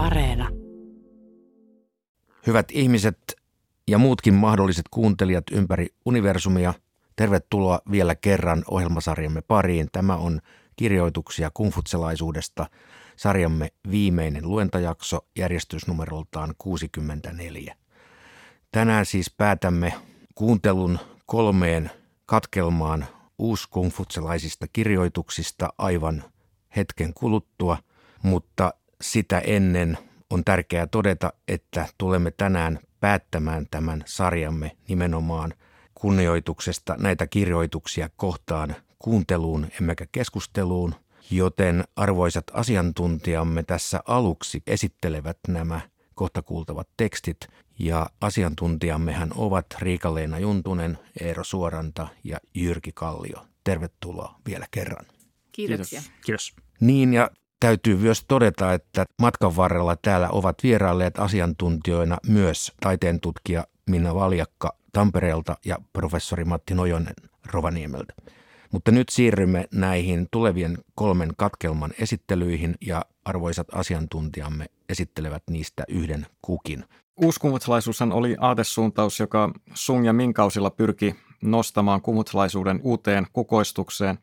Areena. Hyvät ihmiset ja muutkin mahdolliset kuuntelijat ympäri universumia, tervetuloa vielä kerran ohjelmasarjamme pariin. Tämä on kirjoituksia kumfutselaisuudesta, sarjamme viimeinen luentajakso järjestysnumeroltaan 64. Tänään siis päätämme kuuntelun kolmeen katkelmaan uuskumfutselaisista kirjoituksista aivan hetken kuluttua, mutta sitä ennen on tärkeää todeta, että tulemme tänään päättämään tämän sarjamme nimenomaan kunnioituksesta näitä kirjoituksia kohtaan kuunteluun emmekä keskusteluun, joten arvoisat asiantuntijamme tässä aluksi esittelevät nämä kohta kuultavat tekstit ja asiantuntijammehan ovat Riika-Leena Juntunen, Eero Suoranta ja Jyrki Kallio. Tervetuloa vielä kerran. Kiitoksia. Kiitos. Kiitos. Niin ja täytyy myös todeta, että matkan varrella täällä ovat vierailleet asiantuntijoina myös taiteen tutkija Minna Valjakka Tampereelta ja professori Matti Nojonen Rovaniemeltä. Mutta nyt siirrymme näihin tulevien kolmen katkelman esittelyihin ja arvoisat asiantuntijamme esittelevät niistä yhden kukin. Uuskummutsalaisuushan oli aatesuuntaus, joka Sung ja Minkausilla pyrki nostamaan kummutsalaisuuden uuteen kukoistukseen.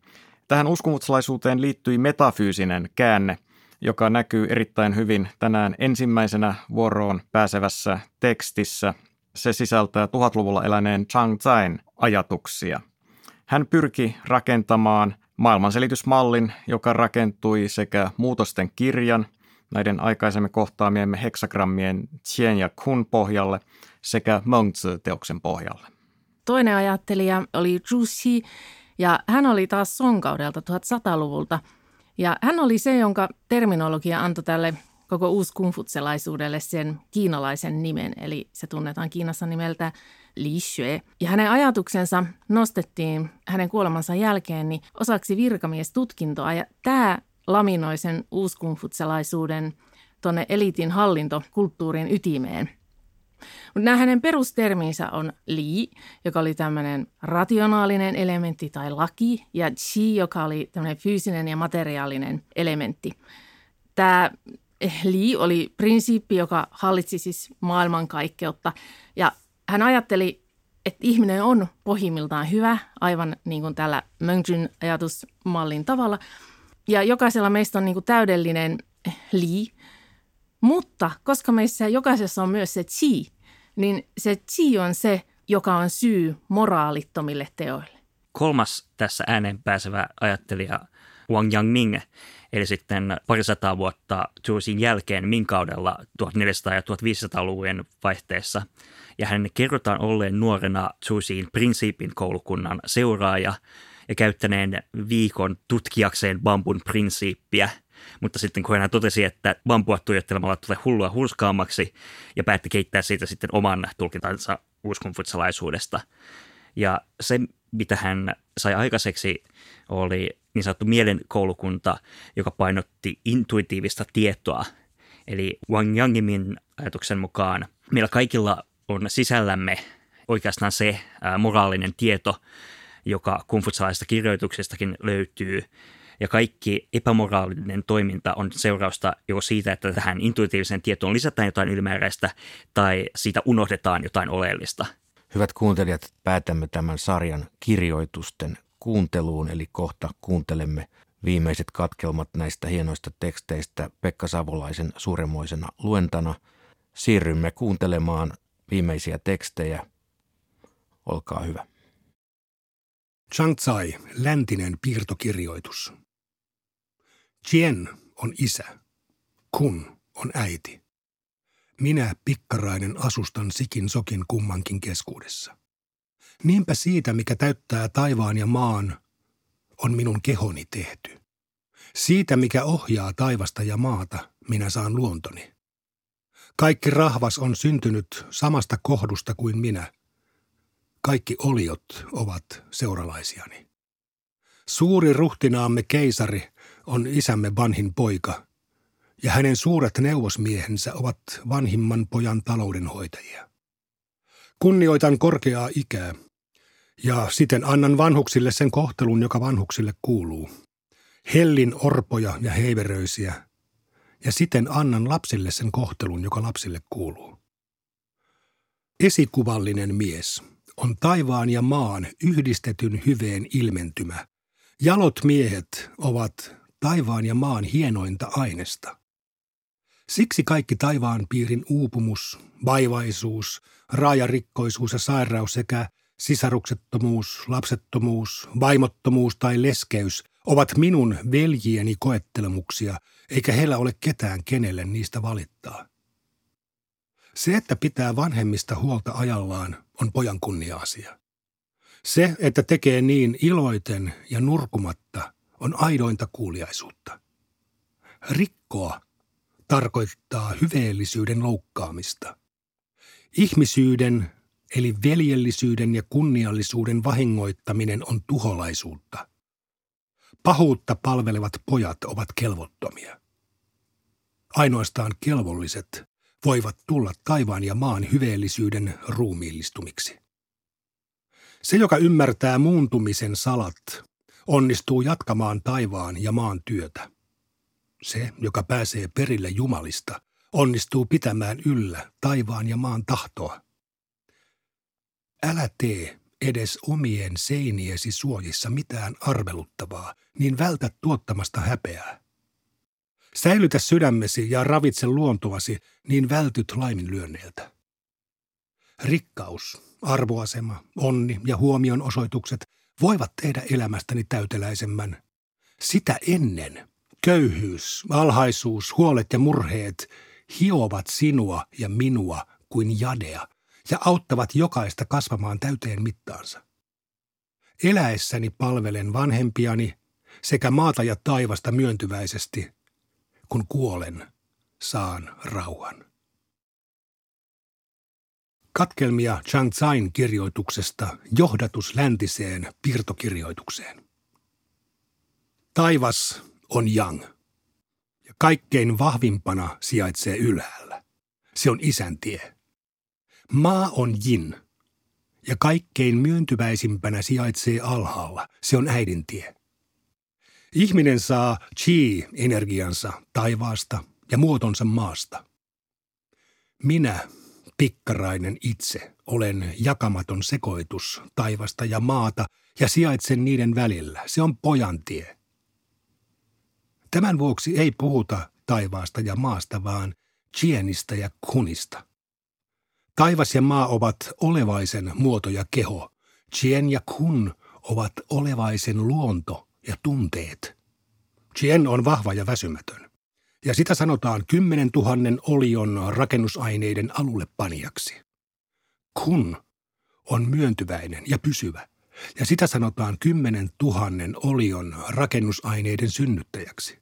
Tähän uskumutsalaisuuteen liittyi metafyysinen käänne, joka näkyy erittäin hyvin tänään ensimmäisenä vuoroon pääsevässä tekstissä. Se sisältää tuhatluvulla eläneen Chang Tsain ajatuksia. Hän pyrki rakentamaan maailmanselitysmallin, joka rakentui sekä muutosten kirjan, näiden aikaisemmin kohtaamiemme heksagrammien Qian ja Kun pohjalle sekä Mengzi-teoksen pohjalle. Toinen ajattelija oli Zhu Xi, ja hän oli taas Song-kaudelta 1100-luvulta. Ja hän oli se, jonka terminologia antoi tälle koko uuskumfutselaisuudelle sen kiinalaisen nimen, eli se tunnetaan Kiinassa nimeltä Li Xue. Ja hänen ajatuksensa nostettiin hänen kuolemansa jälkeen niin osaksi virkamiestutkintoa, ja tämä laminoi sen uuskumfutselaisuuden tuonne eliitin hallintokulttuurin ytimeen. Mutta nämä hänen perusterminsä on li, joka oli tämmöinen rationaalinen elementti tai laki, ja chi, joka oli tämmöinen fyysinen ja materiaalinen elementti. Tämä li oli prinsiippi, joka hallitsi siis maailmankaikkeutta, ja hän ajatteli, että ihminen on pohjimmiltaan hyvä, aivan niin kuin tällä Möngjin ajatusmallin tavalla, ja jokaisella meistä on niin kuin täydellinen li, mutta koska meissä jokaisessa on myös se chi, niin se chi on se, joka on syy moraalittomille teoille. Kolmas tässä ääneen pääsevä ajattelija Wang Yangming, eli sitten parisataa vuotta Zhuxin jälkeen Ming-kaudella 1400- ja 1500-luvujen vaihteessa. Ja hän kerrotaan olleen nuorena Zhuxin prinsiipin koulukunnan seuraaja ja käyttäneen viikon tutkijakseen bambun prinsiippiä – mutta sitten kun hän totesi, että vampua tuijottelemalla tulee hullua hurskaammaksi ja päätti keittää siitä sitten oman tulkintansa uskonfutsalaisuudesta. Ja se, mitä hän sai aikaiseksi, oli niin sanottu mielenkoulukunta, joka painotti intuitiivista tietoa. Eli Wang Yangimin ajatuksen mukaan meillä kaikilla on sisällämme oikeastaan se moraalinen tieto, joka kumfutsalaisista kirjoituksistakin löytyy, ja kaikki epämoraalinen toiminta on seurausta joko siitä, että tähän intuitiiviseen tietoon lisätään jotain ylimääräistä tai siitä unohdetaan jotain oleellista. Hyvät kuuntelijat, päätämme tämän sarjan kirjoitusten kuunteluun, eli kohta kuuntelemme viimeiset katkelmat näistä hienoista teksteistä Pekka Savolaisen suuremoisena luentana. Siirrymme kuuntelemaan viimeisiä tekstejä. Olkaa hyvä. Chang Tsai, läntinen piirtokirjoitus. Chien on isä. Kun on äiti. Minä, pikkarainen, asustan sikin sokin kummankin keskuudessa. Niinpä siitä, mikä täyttää taivaan ja maan, on minun kehoni tehty. Siitä, mikä ohjaa taivasta ja maata, minä saan luontoni. Kaikki rahvas on syntynyt samasta kohdusta kuin minä. Kaikki oliot ovat seuralaisiani. Suuri ruhtinaamme keisari on isämme vanhin poika, ja hänen suuret neuvosmiehensä ovat vanhimman pojan taloudenhoitajia. Kunnioitan korkeaa ikää, ja siten annan vanhuksille sen kohtelun, joka vanhuksille kuuluu. Hellin orpoja ja heiveröisiä, ja siten annan lapsille sen kohtelun, joka lapsille kuuluu. Esikuvallinen mies on taivaan ja maan yhdistetyn hyveen ilmentymä. Jalot miehet ovat taivaan ja maan hienointa ainesta. Siksi kaikki taivaan piirin uupumus, vaivaisuus, raajarikkoisuus ja sairaus sekä sisaruksettomuus, lapsettomuus, vaimottomuus tai leskeys ovat minun veljieni koettelemuksia, eikä heillä ole ketään kenelle niistä valittaa. Se, että pitää vanhemmista huolta ajallaan, on pojan kunnia-asia. Se, että tekee niin iloiten ja nurkumatta, on aidointa kuuliaisuutta. Rikkoa tarkoittaa hyveellisyyden loukkaamista. Ihmisyyden eli veljellisyyden ja kunniallisuuden vahingoittaminen on tuholaisuutta. Pahuutta palvelevat pojat ovat kelvottomia. Ainoastaan kelvolliset voivat tulla taivaan ja maan hyveellisyyden ruumiillistumiksi. Se, joka ymmärtää muuntumisen salat, onnistuu jatkamaan taivaan ja maan työtä. Se, joka pääsee perille Jumalista, onnistuu pitämään yllä taivaan ja maan tahtoa. Älä tee edes omien seiniesi suojissa mitään arveluttavaa, niin vältä tuottamasta häpeää. Säilytä sydämesi ja ravitse luontoasi, niin vältyt laiminlyönneiltä. Rikkaus, arvoasema, onni ja huomion osoitukset voivat tehdä elämästäni täyteläisemmän. Sitä ennen köyhyys, alhaisuus, huolet ja murheet hiovat sinua ja minua kuin jadea ja auttavat jokaista kasvamaan täyteen mittaansa. Eläessäni palvelen vanhempiani sekä maata ja taivasta myöntyväisesti, kun kuolen, saan rauhan. Katkelmia Chang Tsain kirjoituksesta Johdatus läntiseen piirtokirjoitukseen. Taivas on Yang, ja kaikkein vahvimpana sijaitsee ylhäällä. Se on isän tie. Maa on Jin, ja kaikkein myöntyväisimpänä sijaitsee alhaalla. Se on äidin tie. Ihminen saa chi-energiansa taivaasta ja muotonsa maasta. Minä, pikkarainen itse, olen jakamaton sekoitus taivasta ja maata ja sijaitsen niiden välillä. Se on pojan tie. Tämän vuoksi ei puhuta taivaasta ja maasta, vaan chienistä ja kunista. Taivas ja maa ovat olevaisen muoto ja keho. Chien ja kun ovat olevaisen luonto ja tunteet. Chien on vahva ja väsymätön. Ja sitä sanotaan kymmenen tuhannen olion rakennusaineiden alulle panijaksi. Kun on myöntyväinen ja pysyvä, ja sitä sanotaan kymmenen tuhannen olion rakennusaineiden synnyttäjäksi.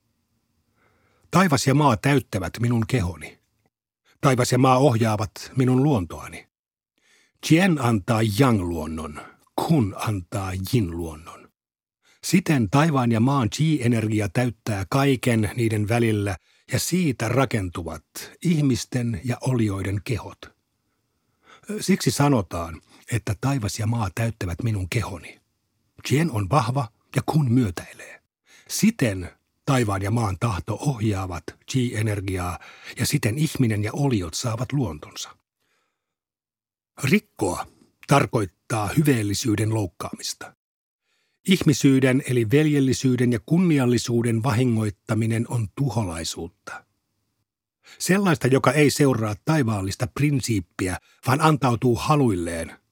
Taivas ja maa täyttävät minun kehoni. Taivas ja maa ohjaavat minun luontoani. Chien antaa yang-luonnon, kun antaa yin-luonnon. Siten taivaan ja maan chi-energia täyttää kaiken niiden välillä ja siitä rakentuvat ihmisten ja olioiden kehot. Siksi sanotaan, että taivas ja maa täyttävät minun kehoni. Chien on vahva ja kun myötäilee. Siten Taivaan ja maan tahto ohjaavat chi-energiaa ja siten ihminen ja oliot saavat luontonsa. Rikkoa tarkoittaa hyveellisyyden loukkaamista. Ihmisyyden eli veljellisyyden ja kunniallisuuden vahingoittaminen on tuholaisuutta. Sellaista, joka ei seuraa taivaallista prinsiippiä, vaan antautuu haluilleen –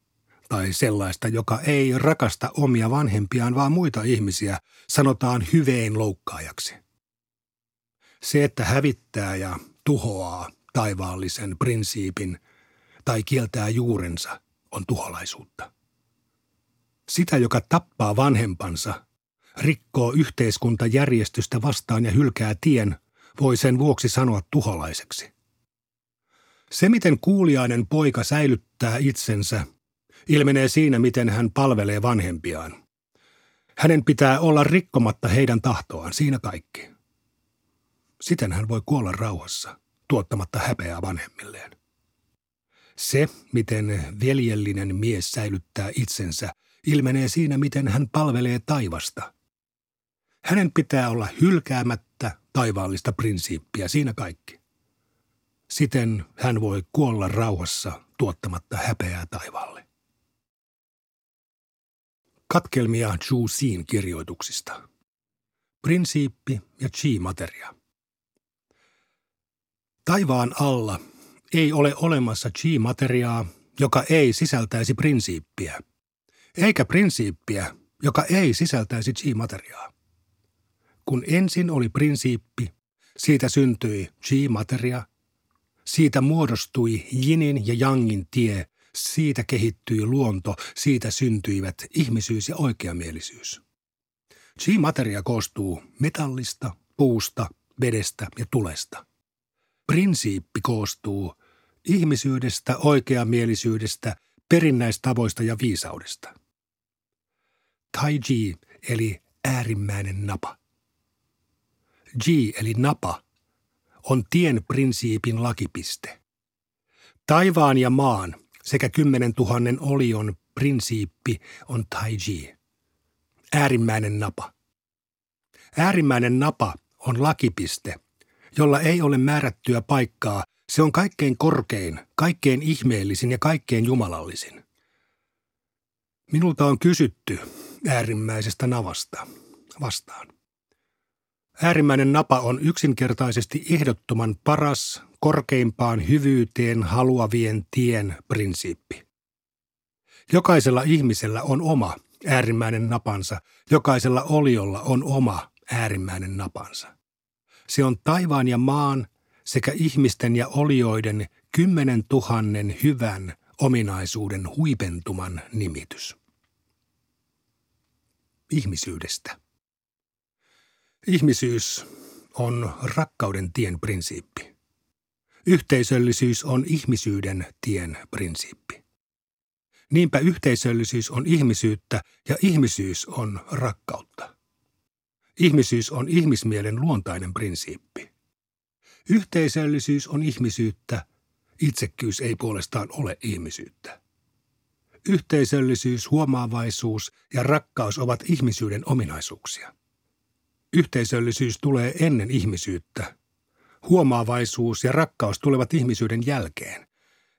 tai sellaista, joka ei rakasta omia vanhempiaan, vaan muita ihmisiä, sanotaan hyveen loukkaajaksi. Se, että hävittää ja tuhoaa taivaallisen prinsiipin tai kieltää juurensa, on tuholaisuutta. Sitä, joka tappaa vanhempansa, rikkoo yhteiskuntajärjestystä vastaan ja hylkää tien, voi sen vuoksi sanoa tuholaiseksi. Se, miten kuuliainen poika säilyttää itsensä ilmenee siinä, miten hän palvelee vanhempiaan. Hänen pitää olla rikkomatta heidän tahtoaan, siinä kaikki. Siten hän voi kuolla rauhassa, tuottamatta häpeää vanhemmilleen. Se, miten veljellinen mies säilyttää itsensä, ilmenee siinä, miten hän palvelee taivasta. Hänen pitää olla hylkäämättä taivaallista prinsiippiä, siinä kaikki. Siten hän voi kuolla rauhassa tuottamatta häpeää taivaalle. Katkelmia Zhu Xin kirjoituksista. Prinsiippi ja chi-materia. Taivaan alla ei ole olemassa chi-materiaa, joka ei sisältäisi prinsiippiä, eikä prinsiippiä, joka ei sisältäisi chi-materiaa. Kun ensin oli prinsiippi, siitä syntyi chi-materia, siitä muodostui jinin ja jangin tie, siitä kehittyi luonto, siitä syntyivät ihmisyys ja oikeamielisyys. Chi-materia koostuu metallista, puusta, vedestä ja tulesta. Prinsiippi koostuu ihmisyydestä, oikeamielisyydestä, perinnäistavoista ja viisaudesta. Tai Ji eli äärimmäinen napa. Ji eli napa on tien prinsiipin lakipiste. Taivaan ja maan sekä kymmenen tuhannen olion prinsiippi on Tai Ji. Äärimmäinen napa. Äärimmäinen napa on lakipiste, jolla ei ole määrättyä paikkaa. Se on kaikkein korkein, kaikkein ihmeellisin ja kaikkein jumalallisin. Minulta on kysytty äärimmäisestä navasta. Vastaan. Äärimmäinen napa on yksinkertaisesti ehdottoman paras, korkeimpaan hyvyyteen haluavien tien prinsiippi. Jokaisella ihmisellä on oma äärimmäinen napansa, jokaisella oliolla on oma äärimmäinen napansa. Se on taivaan ja maan sekä ihmisten ja olioiden kymmenen tuhannen hyvän ominaisuuden huipentuman nimitys. Ihmisyydestä. Ihmisyys on rakkauden tien prinsiippi. Yhteisöllisyys on ihmisyyden tien prinsiippi. Niinpä yhteisöllisyys on ihmisyyttä ja ihmisyys on rakkautta. Ihmisyys on ihmismielen luontainen prinsiippi. Yhteisöllisyys on ihmisyyttä, itsekkyys ei puolestaan ole ihmisyyttä. Yhteisöllisyys, huomaavaisuus ja rakkaus ovat ihmisyyden ominaisuuksia. Yhteisöllisyys tulee ennen ihmisyyttä. Huomaavaisuus ja rakkaus tulevat ihmisyyden jälkeen.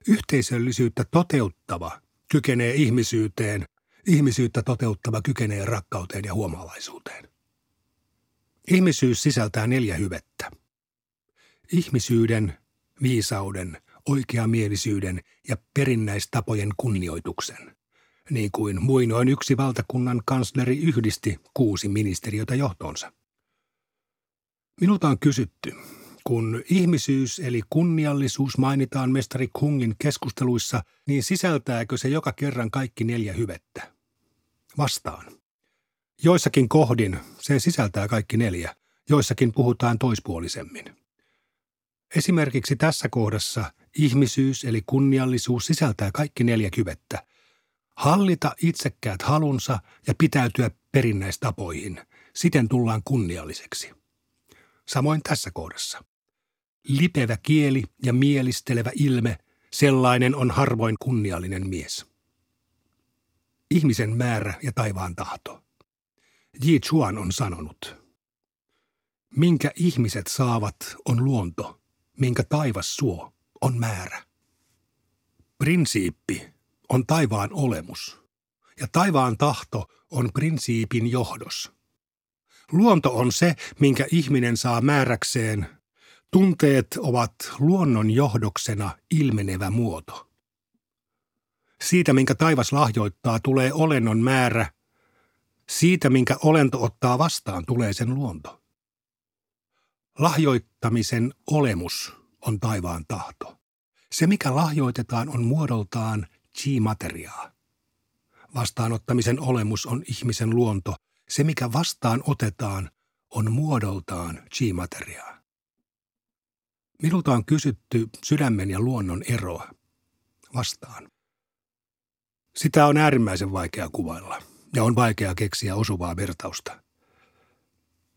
Yhteisöllisyyttä toteuttava kykenee ihmisyyteen, ihmisyyttä toteuttava kykenee rakkauteen ja huomaavaisuuteen. Ihmisyys sisältää neljä hyvettä. Ihmisyyden, viisauden, oikeamielisyyden ja perinnäistapojen kunnioituksen, niin kuin muinoin yksi valtakunnan kansleri yhdisti kuusi ministeriötä johtonsa. Minulta on kysytty, kun ihmisyys eli kunniallisuus mainitaan mestari Kungin keskusteluissa, niin sisältääkö se joka kerran kaikki neljä hyvettä? Vastaan. Joissakin kohdin se sisältää kaikki neljä, joissakin puhutaan toispuolisemmin. Esimerkiksi tässä kohdassa ihmisyys eli kunniallisuus sisältää kaikki neljä hyvettä. Hallita itsekkäät halunsa ja pitäytyä perinnäistapoihin. Siten tullaan kunnialliseksi. Samoin tässä kohdassa. Lipevä kieli ja mielistelevä ilme, sellainen on harvoin kunniallinen mies. Ihmisen määrä ja taivaan tahto. Ji Chuan on sanonut, minkä ihmiset saavat on luonto, minkä taivas suo on määrä. Prinsiippi on taivaan olemus, ja taivaan tahto on prinsiipin johdos. Luonto on se, minkä ihminen saa määräkseen. Tunteet ovat luonnon johdoksena ilmenevä muoto. Siitä, minkä taivas lahjoittaa, tulee olennon määrä. Siitä, minkä olento ottaa vastaan, tulee sen luonto. Lahjoittamisen olemus on taivaan tahto. Se, mikä lahjoitetaan, on muodoltaan chi-materiaa. Vastaanottamisen olemus on ihmisen luonto. Se, mikä vastaan otetaan, on muodoltaan chi-materiaa. Minulta on kysytty sydämen ja luonnon eroa. Vastaan. Sitä on äärimmäisen vaikea kuvailla ja on vaikea keksiä osuvaa vertausta.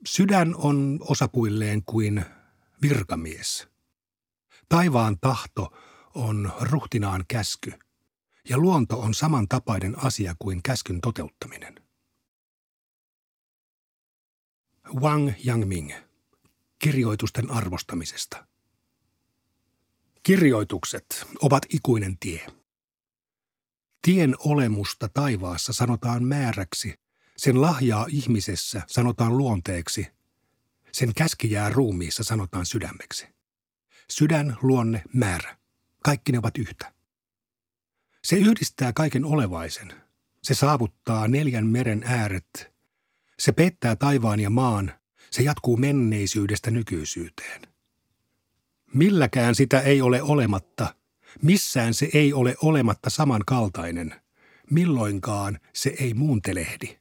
Sydän on osapuilleen kuin virkamies. Taivaan tahto on ruhtinaan käsky, ja luonto on samantapainen asia kuin käskyn toteuttaminen. Wang Yangming, kirjoitusten arvostamisesta. Kirjoitukset ovat ikuinen tie. Tien olemusta taivaassa sanotaan määräksi, sen lahjaa ihmisessä sanotaan luonteeksi, sen käskijää ruumiissa sanotaan sydämeksi. Sydän, luonne, määrä. Kaikki ne ovat yhtä. Se yhdistää kaiken olevaisen. Se saavuttaa neljän meren ääret. Se pettää taivaan ja maan. Se jatkuu menneisyydestä nykyisyyteen. Milläkään sitä ei ole olematta. Missään se ei ole olematta samankaltainen. Milloinkaan se ei muuntelehdi.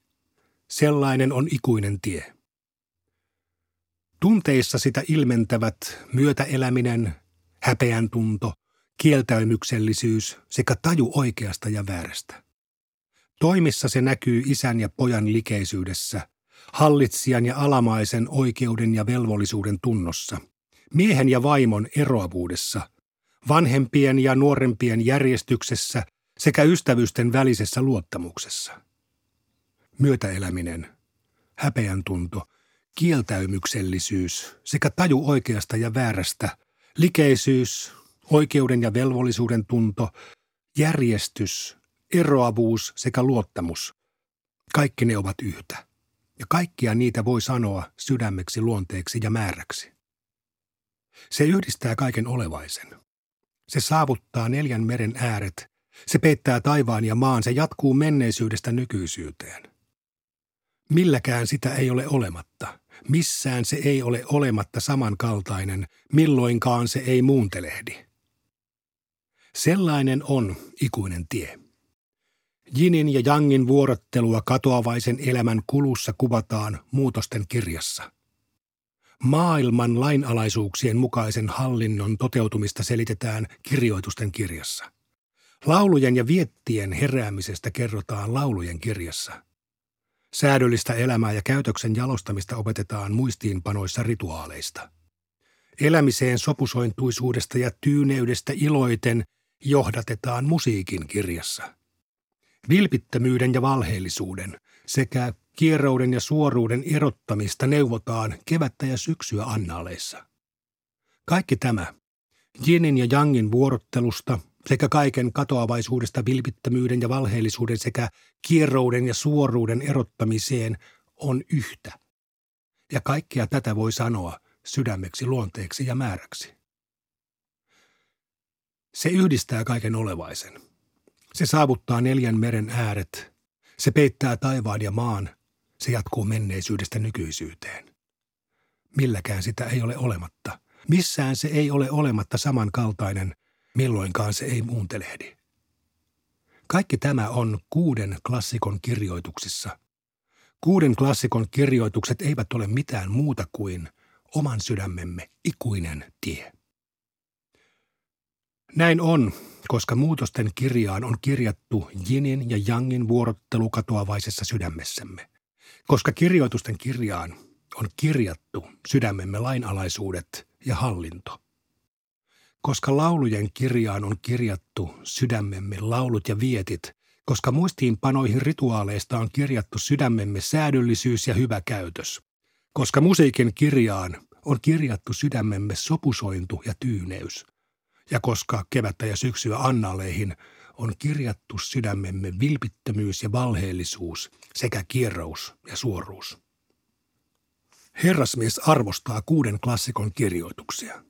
Sellainen on ikuinen tie. Tunteissa sitä ilmentävät myötäeläminen, häpeän tunto, kieltäymyksellisyys sekä taju oikeasta ja väärästä. Toimissa se näkyy isän ja pojan likeisyydessä, hallitsijan ja alamaisen oikeuden ja velvollisuuden tunnossa, miehen ja vaimon eroavuudessa, vanhempien ja nuorempien järjestyksessä sekä ystävysten välisessä luottamuksessa. Myötäeläminen, häpeän tunto, kieltäymyksellisyys sekä taju oikeasta ja väärästä, likeisyys, oikeuden ja velvollisuuden tunto, järjestys, eroavuus sekä luottamus. Kaikki ne ovat yhtä. Ja kaikkia niitä voi sanoa sydämeksi, luonteeksi ja määräksi. Se yhdistää kaiken olevaisen. Se saavuttaa neljän meren ääret. Se peittää taivaan ja maan. Se jatkuu menneisyydestä nykyisyyteen. Milläkään sitä ei ole olematta. Missään se ei ole olematta samankaltainen, milloinkaan se ei muuntelehdi. Sellainen on ikuinen tie. Jinin ja Jangin vuorottelua katoavaisen elämän kulussa kuvataan muutosten kirjassa. Maailman lainalaisuuksien mukaisen hallinnon toteutumista selitetään kirjoitusten kirjassa. Laulujen ja viettien heräämisestä kerrotaan laulujen kirjassa. Säädöllistä elämää ja käytöksen jalostamista opetetaan muistiinpanoissa rituaaleista. Elämiseen sopusointuisuudesta ja tyyneydestä iloiten johdatetaan musiikin kirjassa. Vilpittömyyden ja valheellisuuden sekä kierrouden ja suoruuden erottamista neuvotaan kevättä ja syksyä annaaleissa. Kaikki tämä, Jinin ja Jangin vuorottelusta sekä kaiken katoavaisuudesta vilpittömyyden ja valheellisuuden sekä kierrouden ja suoruuden erottamiseen on yhtä. Ja kaikkea tätä voi sanoa sydämeksi, luonteeksi ja määräksi. Se yhdistää kaiken olevaisen. Se saavuttaa neljän meren ääret. Se peittää taivaan ja maan. Se jatkuu menneisyydestä nykyisyyteen. Milläkään sitä ei ole olematta. Missään se ei ole olematta samankaltainen – milloinkaan se ei muuntelehdi. Kaikki tämä on kuuden klassikon kirjoituksissa. Kuuden klassikon kirjoitukset eivät ole mitään muuta kuin oman sydämemme ikuinen tie. Näin on, koska muutosten kirjaan on kirjattu Jinin ja Jangin vuorottelu katoavaisessa sydämessämme. Koska kirjoitusten kirjaan on kirjattu sydämemme lainalaisuudet ja hallinto – koska laulujen kirjaan on kirjattu sydämemme laulut ja vietit, koska muistiinpanoihin rituaaleista on kirjattu sydämemme säädöllisyys ja hyvä käytös, koska musiikin kirjaan on kirjattu sydämemme sopusointu ja tyyneys, ja koska kevättä ja syksyä annaaleihin on kirjattu sydämemme vilpittömyys ja valheellisuus sekä kierrous ja suoruus. Herrasmies arvostaa kuuden klassikon kirjoituksia.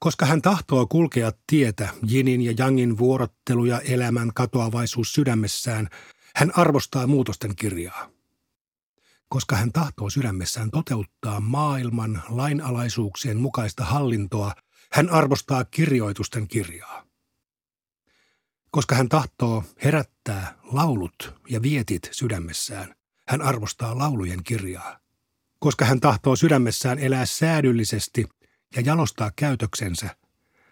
Koska hän tahtoo kulkea tietä Jinin ja Jangin vuorottelu ja elämän katoavaisuus sydämessään, hän arvostaa muutosten kirjaa. Koska hän tahtoo sydämessään toteuttaa maailman lainalaisuuksien mukaista hallintoa, hän arvostaa kirjoitusten kirjaa. Koska hän tahtoo herättää laulut ja vietit sydämessään, hän arvostaa laulujen kirjaa. Koska hän tahtoo sydämessään elää säädyllisesti – ja jalostaa käytöksensä,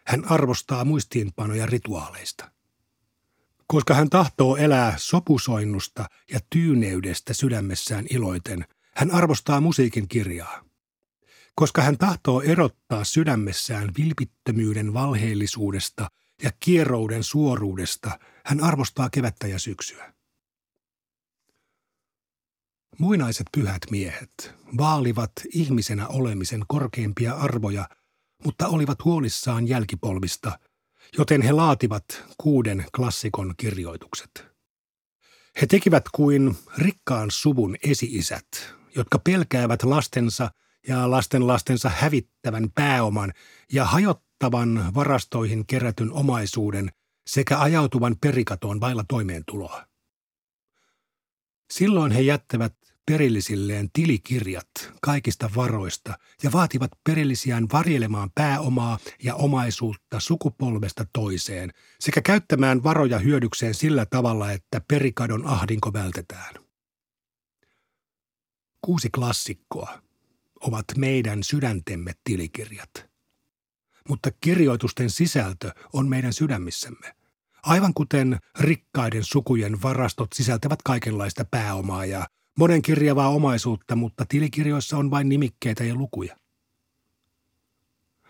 hän arvostaa muistiinpanoja rituaaleista. Koska hän tahtoo elää sopusoinnusta ja tyyneydestä sydämessään iloiten, hän arvostaa musiikin kirjaa. Koska hän tahtoo erottaa sydämessään vilpittömyyden valheellisuudesta ja kierrouden suoruudesta, hän arvostaa kevättä ja syksyä. Muinaiset pyhät miehet vaalivat ihmisenä olemisen korkeimpia arvoja, mutta olivat huolissaan jälkipolvista, joten he laativat kuuden klassikon kirjoitukset. He tekivät kuin rikkaan suvun esi-isät, jotka pelkäävät lastensa ja lasten lastensa hävittävän pääoman ja hajottavan varastoihin kerätyn omaisuuden sekä ajautuvan perikatoon vailla toimeentuloa. Silloin he jättävät perillisilleen tilikirjat kaikista varoista ja vaativat perillisiään varjelemaan pääomaa ja omaisuutta sukupolvesta toiseen sekä käyttämään varoja hyödykseen sillä tavalla, että perikadon ahdinko vältetään. Kuusi klassikkoa ovat meidän sydäntemme tilikirjat. Mutta kirjoitusten sisältö on meidän sydämissämme. Aivan kuten rikkaiden sukujen varastot sisältävät kaikenlaista pääomaa ja monen kirjavaa omaisuutta, mutta tilikirjoissa on vain nimikkeitä ja lukuja.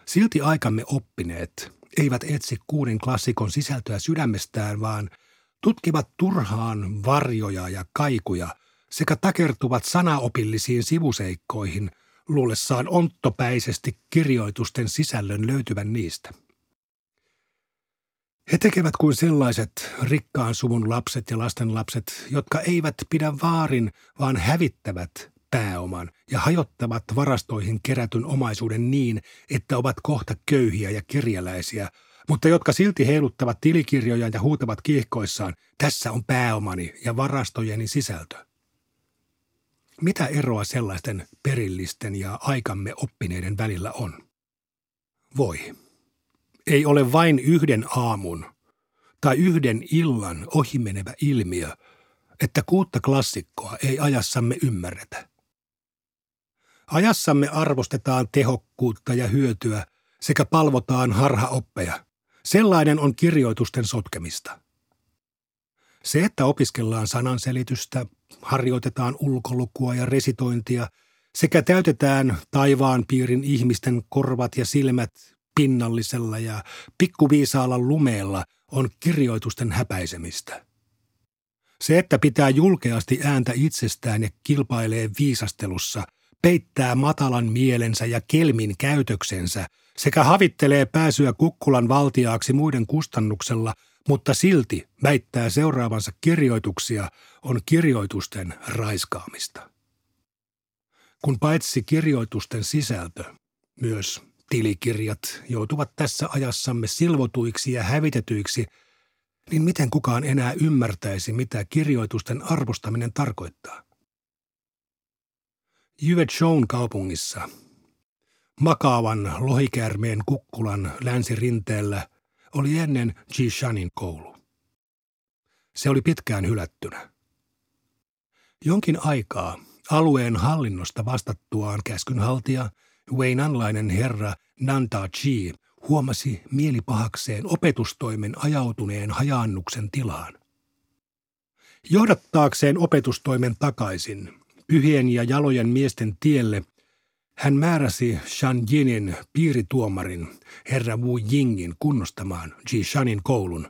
Silti aikamme oppineet eivät etsi kuuden klassikon sisältöä sydämestään, vaan tutkivat turhaan varjoja ja kaikuja sekä takertuvat sanaopillisiin sivuseikkoihin, luulessaan onttopäisesti kirjoitusten sisällön löytyvän niistä – he tekevät kuin sellaiset rikkaan suvun lapset ja lastenlapset, jotka eivät pidä vaarin, vaan hävittävät pääoman ja hajottavat varastoihin kerätyn omaisuuden niin, että ovat kohta köyhiä ja kirjalaisia, mutta jotka silti heiluttavat tilikirjoja ja huutavat kiihkoissaan, tässä on pääomani ja varastojeni sisältö. Mitä eroa sellaisten perillisten ja aikamme oppineiden välillä on? Voi ei ole vain yhden aamun tai yhden illan ohimenevä ilmiö, että kuutta klassikkoa ei ajassamme ymmärretä. Ajassamme arvostetaan tehokkuutta ja hyötyä sekä palvotaan harhaoppeja. Sellainen on kirjoitusten sotkemista. Se, että opiskellaan sananselitystä, harjoitetaan ulkolukua ja resitointia sekä täytetään taivaan piirin ihmisten korvat ja silmät pinnallisella ja pikkuviisaalla lumeella on kirjoitusten häpäisemistä. Se, että pitää julkeasti ääntä itsestään ja kilpailee viisastelussa, peittää matalan mielensä ja kelmin käytöksensä sekä havittelee pääsyä kukkulan valtiaaksi muiden kustannuksella, mutta silti väittää seuraavansa kirjoituksia, on kirjoitusten raiskaamista. Kun paitsi kirjoitusten sisältö, myös tilikirjat joutuvat tässä ajassamme silvotuiksi ja hävitetyiksi, niin miten kukaan enää ymmärtäisi, mitä kirjoitusten arvostaminen tarkoittaa? Jyvetshon kaupungissa, makaavan lohikäärmeen kukkulan länsirinteellä, oli ennen Jishanin koulu. Se oli pitkään hylättynä. Jonkin aikaa alueen hallinnosta vastattuaan käskynhaltija – Weinanlainen herra Nanta Chi huomasi mielipahakseen opetustoimen ajautuneen hajaannuksen tilaan. Johdattaakseen opetustoimen takaisin pyhien ja jalojen miesten tielle, hän määräsi Shan Yinin piirituomarin, herra Wu Yingin, kunnostamaan Shanin koulun,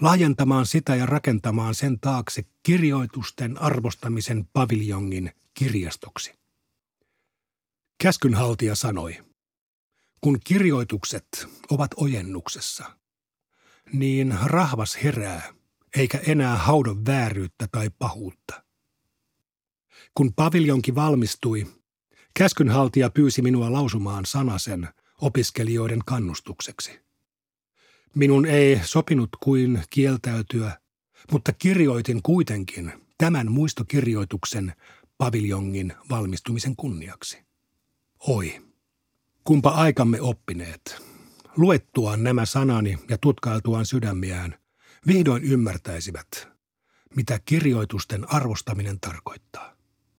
laajentamaan sitä ja rakentamaan sen taakse kirjoitusten arvostamisen paviljongin kirjastoksi. Käskynhaltija sanoi, kun kirjoitukset ovat ojennuksessa, niin rahvas herää, eikä enää haudo vääryyttä tai pahuutta. Kun paviljonki valmistui, käskynhaltija pyysi minua lausumaan sanasen opiskelijoiden kannustukseksi. Minun ei sopinut kuin kieltäytyä, mutta kirjoitin kuitenkin tämän muistokirjoituksen paviljongin valmistumisen kunniaksi. Oi, kumpa aikamme oppineet. Luettuaan nämä sanani ja tutkailtuaan sydämiään, vihdoin ymmärtäisivät, mitä kirjoitusten arvostaminen tarkoittaa.